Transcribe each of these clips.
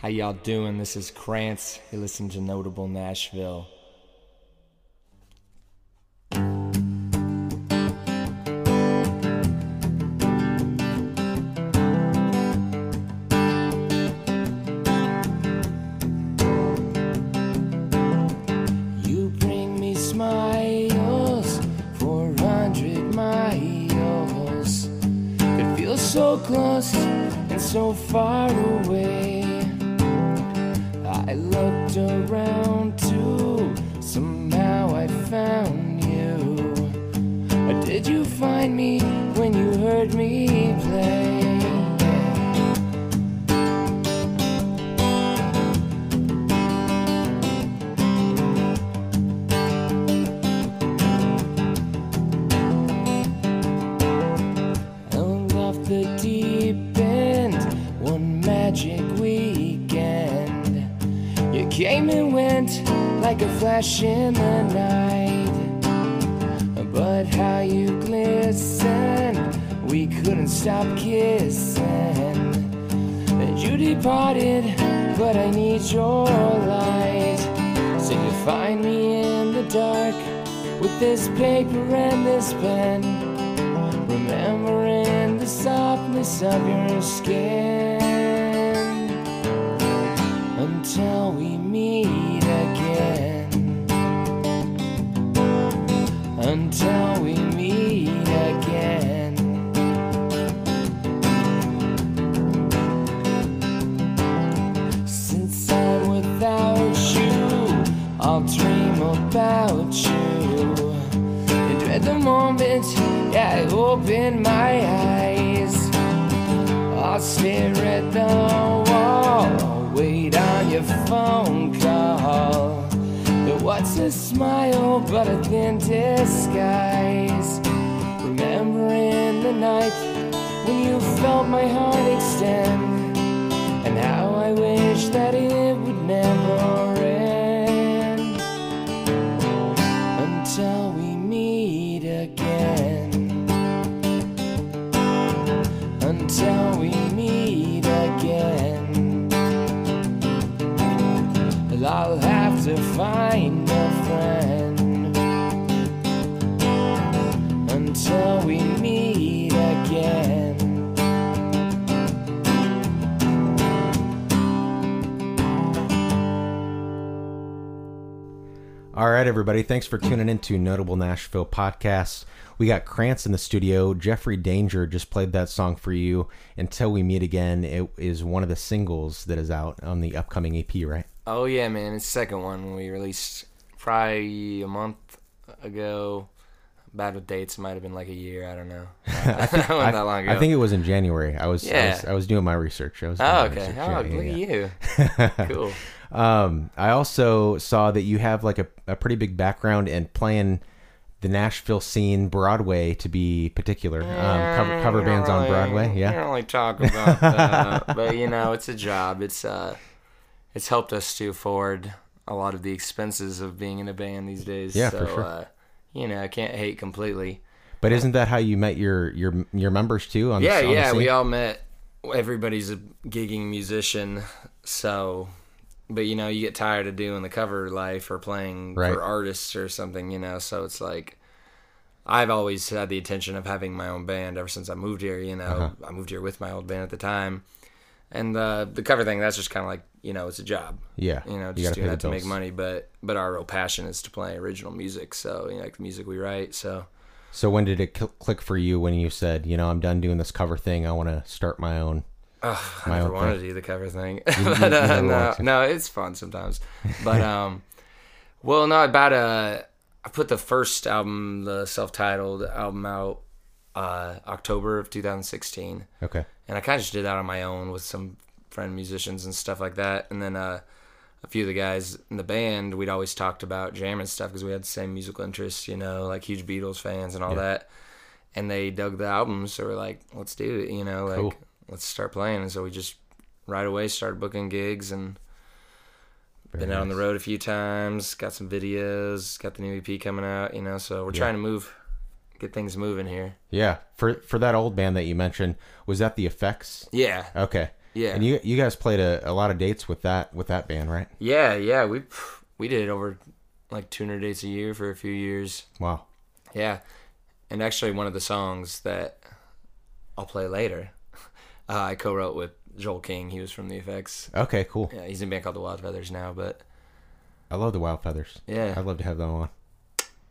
How y'all doing? This is Krantz. You listen to Notable Nashville. I looked around too, somehow I found you. Or did you find me when you heard me went like a flash in the night. But how you glistened, we couldn't stop kissing. You departed, but I need your light. So you find me in the dark with this paper and this pen. Remembering the softness of your skin until we meet Until we meet again. Since I'm without you, I'll dream about you. I dread the moment I open my eyes. I'll stare at the wall, wait on your phone smile but a thin disguise? Remembering the night when you felt my heart extend, and how I wish that it would never end until we meet again. Until we meet again. I'll have to find All right, everybody. Thanks for tuning into Notable Nashville podcast. We got Krantz in the studio. Jeffrey Danger just played that song for you. Until we meet again, it is one of the singles that is out on the upcoming EP, right? Oh yeah, man! It's the second one we released probably a month ago. Bad with dates, might have been like a year. I don't know. Not I, that long ago. I think it was in January. I was, I Yeah. was, I was doing my research. I was. Oh, okay. research. Oh, Yeah, look yeah, at you. cool. Um, I also saw that you have like a, a pretty big background in playing the Nashville scene, Broadway to be particular. Um, cover, cover bands on Broadway. Yeah. don't really talk about that, but you know, it's a job. It's uh, it's helped us to afford a lot of the expenses of being in a band these days. Yeah, so, for sure. Uh, you know, I can't hate completely. But isn't that how you met your your your members too? On Yeah, the, on yeah, we all met. Everybody's a gigging musician, so. But you know, you get tired of doing the cover life or playing Right. for artists or something, you know. So it's like, I've always had the intention of having my own band ever since I moved here. You know, Uh-huh. I moved here with my old band at the time, and uh, the cover thing that's just kind of like you know, it's a job. Yeah, You know, just doing that to make money. But but our real passion is to play original music. So you know, like the music we write. So. So when did it cl- click for you when you said, you know, I'm done doing this cover thing. I want to start my own. Ugh, I never wanted thing. to do the cover thing, but uh, no, no, it's fun sometimes. But um, well, no, about uh, I put the first album, the self-titled album, out uh, October of 2016, Okay. and I kind of just did that on my own with some friend musicians and stuff like that. And then uh, a few of the guys in the band, we'd always talked about jamming stuff because we had the same musical interests, you know, like huge Beatles fans and all Yeah. that. And they dug the albums, so we're like, let's do it, you know, like Cool. let's start playing. And so we just right away started booking gigs and Very been out on the road a few times. Got some videos. Got the new EP coming out. You know, so we're Yeah. trying to move, get things moving here. Yeah. For for that old band that you mentioned, was that the Effects? Yeah, Okay. Yeah. And you you guys played a, a lot of dates with that with that band, right? Yeah, yeah, we we did over like 200 dates a year for a few years. Wow. Yeah, and actually one of the songs that I'll play later, uh, I co-wrote with Joel King. He was from the Effects. Okay, cool. Yeah, he's in a band called the Wild Feathers now, but I love the Wild Feathers. Yeah. I'd love to have them on.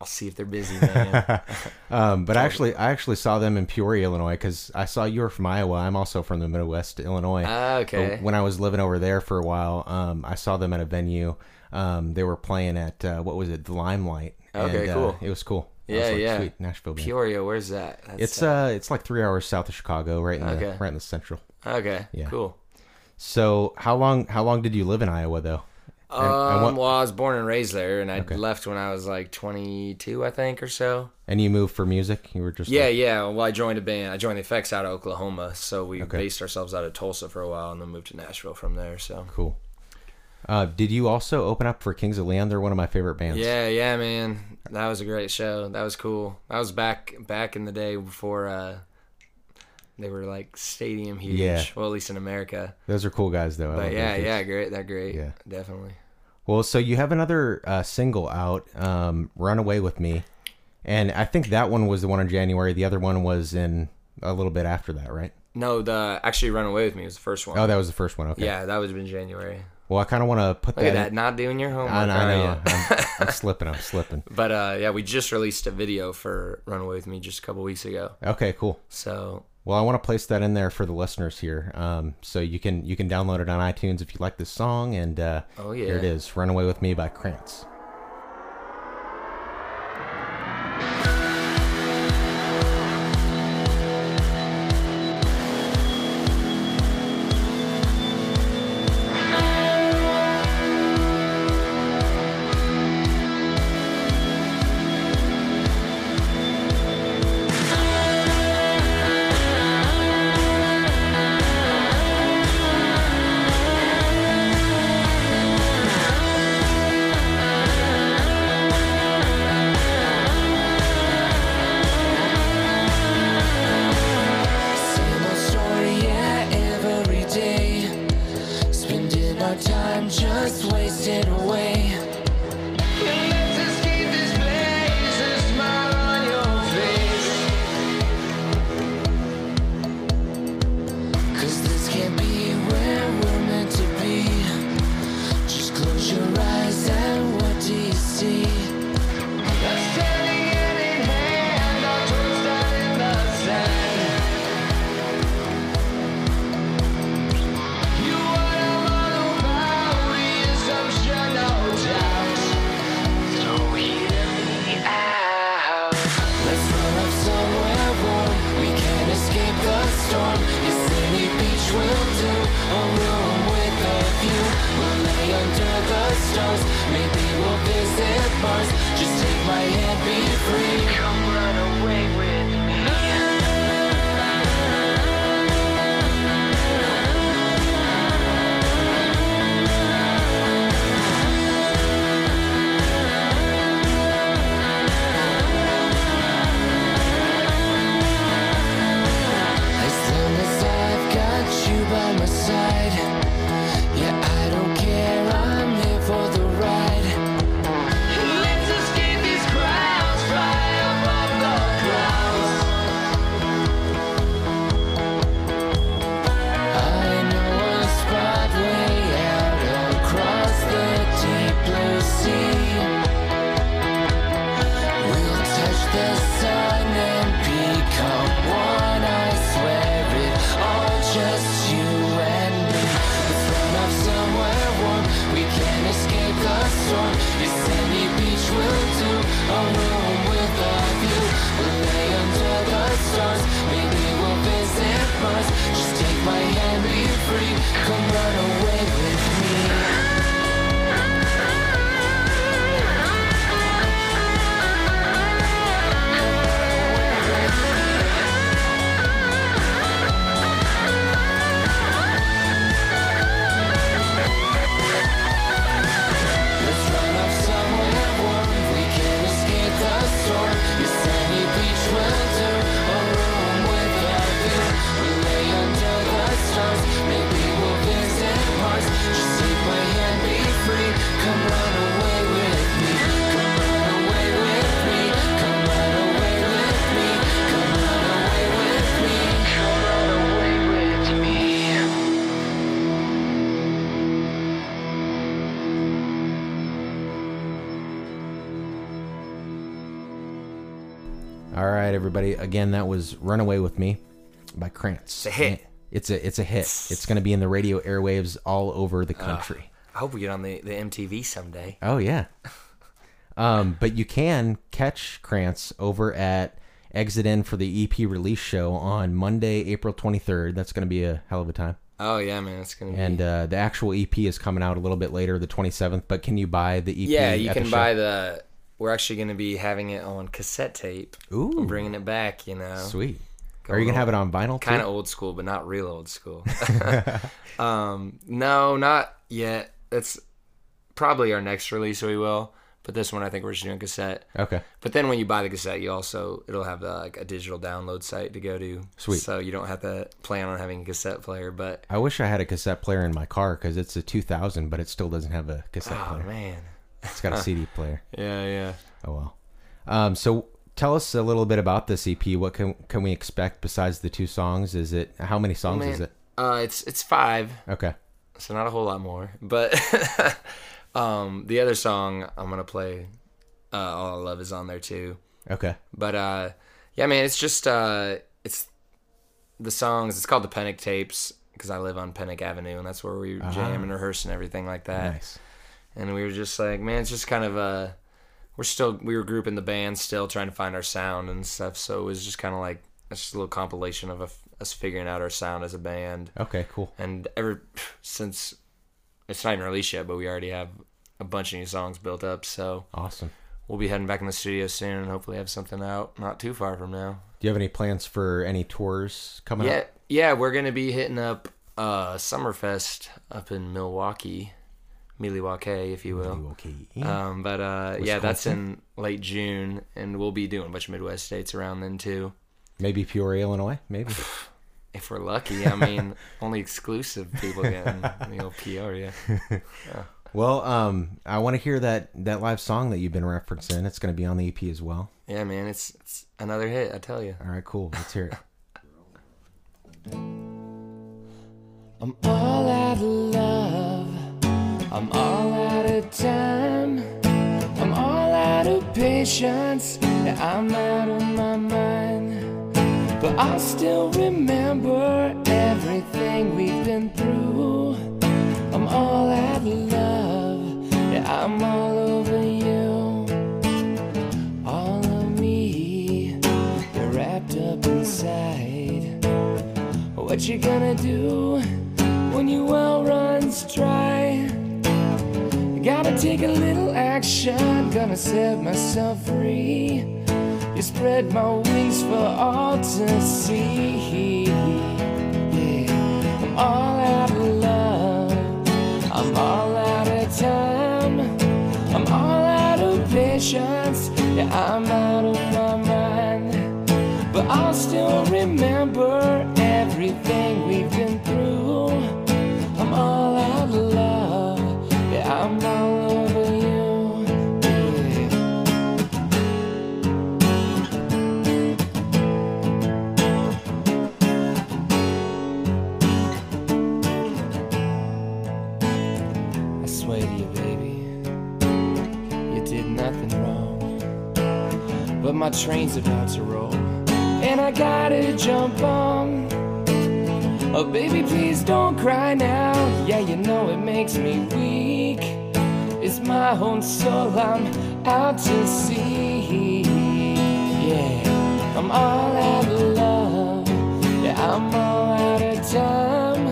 I'll see if they're busy, man. Um, but actually, I actually saw them in Peoria, Illinois, because I saw you were from Iowa. I'm also from the Midwest, Illinois. Ah, okay. But When I was living over there for a while, um, I saw them at a venue. Um, they were playing at uh, what was it, the Limelight. Okay, and, uh, cool. it was cool. Yeah, was like, yeah. Sweet Nashville band. Peoria, where's that? That's, It's uh, it's like three hours south of Chicago, right in the right in the central. okay, yeah. cool. So how long how long did you live in Iowa though? Um, what- well, I was born and raised there, and I Okay. left when I was like 22, I think, or so. And you moved for music? You were just Yeah, like- yeah. Well, I joined a band. I joined the Effects out of Oklahoma, so we Okay. based ourselves out of Tulsa for a while, and then moved to Nashville from there. So cool. Uh, did you also open up for Kings of Leon? They're one of my favorite bands. yeah, yeah, man, that was a great show. That was cool. That was back back in the day before uh, they were like stadium huge. Yeah. Well, at least in America. Those are cool guys though. I But yeah, yeah, great. That great. Yeah. definitely. Well, so you have another uh, single out, um, "Run Away with Me," and I think that one was the one in January. The other one was in a little bit after that, right? No, the actually "Run Away with Me" was the first one. Oh, that was the first one. Okay. Yeah, that was in January. Well, I kind of want to put Look that. at that, not doing your homework. I, know, I know. I'm, I'm slipping. I'm slipping. But uh, yeah, we just released a video for "Run Away with Me" just a couple weeks ago. Okay, cool. So Well, I want to place that in there for the listeners here, um, so you can you can download it on iTunes if you like this song. And uh, Oh, here it yeah. is, "Run Away with Me" by Krantz. Everybody. Again, that was "Runaway with Me" by Krantz. It's a hit. It's a it's a hit. It's going to be in the radio airwaves all over the country. I hope we get on the, the MTV someday. Oh yeah. Um, but you can catch Krantz over at Exit In for the EP release show on Monday, April 23rd. That's going to be a hell of a time. Oh yeah, man, it's gonna be. And uh, the actual EP is coming out a little bit later, the 27th. But can you buy the EP? yeah, you can show? buy the. We're actually gonna be having it on cassette tape. Ooh. I'm bringing it back. You know, Sweet. Are you gonna have it on vinyl? kind of old school, but not real old school. um, no, not yet. It's probably our next release. We will, but this one I think we're just doing cassette. Okay. But then when you buy the cassette, you also it'll have uh, like a digital download site to go to. Sweet. So you don't have to plan on having a cassette player. But I wish I had a cassette player in my car because it's a 2000, but it still doesn't have a cassette oh player. man, It's got a CD player. yeah, yeah. Oh well. Um, so tell us a little bit about this EP. What can can we expect besides the two songs? Is it how many songs is it? Uh, it's it's five, Okay. so not a whole lot more. But um, the other song I'm gonna play, uh, "All I Love" is on there too. Okay. But uh, yeah, man, it's just uh, it's the songs. It's called the Pennock Tapes because I live on Pennock Avenue, and that's where we jam and rehearse and everything like that. Nice. And we were just like, man, it's just kind of uh we're still we were grouping the band, still trying to find our sound and stuff. So it was just kind of like it's just a little compilation of a, us figuring out our sound as a band. Okay. Cool. And ever since it's not even released yet, but we already have a bunch of new songs built up. So Awesome. we'll be heading back in the studio soon and hopefully have something out not too far from now. Do you have any plans for any tours coming Yeah, up? yeah, we're gonna be hitting up uh Summerfest up in Milwaukee, Milwaukee, if you will. Okay. Um, but uh, yeah, that's in late June, and we'll be doing a bunch of Midwest states around then too, Maybe Peoria, Illinois. Maybe. if we're lucky. I mean, only exclusive people getting the old Peoria. well, um, I want to hear that that live song that you've been referencing. It's going to be on the EP as well. Yeah, man, it's it's another hit. I tell you. All right. Cool. Let's hear it. I'm all out of love. I'm all out of time. I'm all out of patience. Yeah, I'm out of my mind. But I'll still remember everything we've been through. I'm all out of love. Yeah, I'm all over you. All of me. You're wrapped up inside. What you gonna do when your well runs dry? Gotta take a little action, gonna set myself free. You spread my wings for all to see. Yeah, I'm all out of love, I'm all out of time, I'm all out of patience. Yeah, I'm out of my mind. But I'll still remember everything we've my train's about to roll, and I gotta jump on. Oh, baby, please don't cry now. Yeah, you know it makes me weak. It's my own soul I'm out to see. Yeah, I'm all out of love. Yeah, I'm all out of time.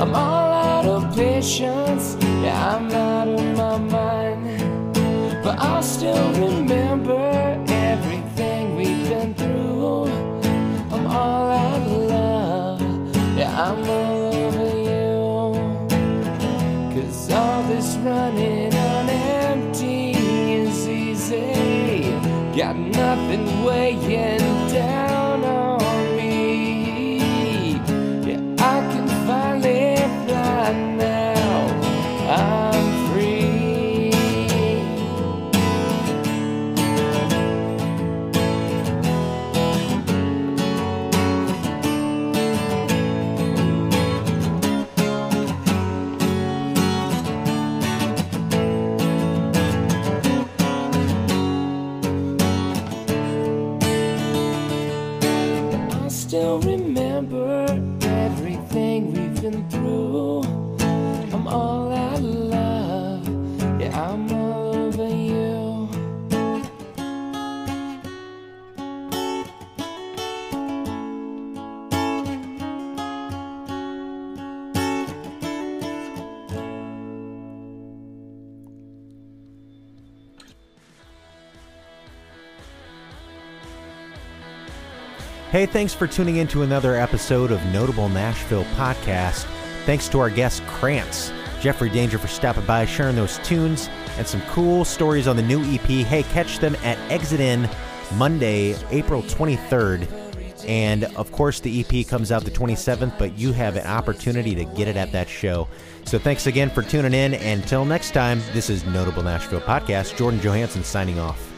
I'm all out of patience. Yeah, I'm out of my mind. But I'll still remember I'm all over you. Cause all this running on empty is easy. Got nothing weighing down remember Hey, thanks for tuning in to another episode of Notable Nashville Podcast. Thanks to our guest, Krantz, Jeffrey Danger, for stopping by, sharing those tunes, and some cool stories on the new EP. Hey, catch them at Exit In Monday, April 23rd. And of course, the EP comes out the 27th, but you have an opportunity to get it at that show. So thanks again for tuning in. Until next time, this is Notable Nashville Podcast. Jordan Johansson signing off.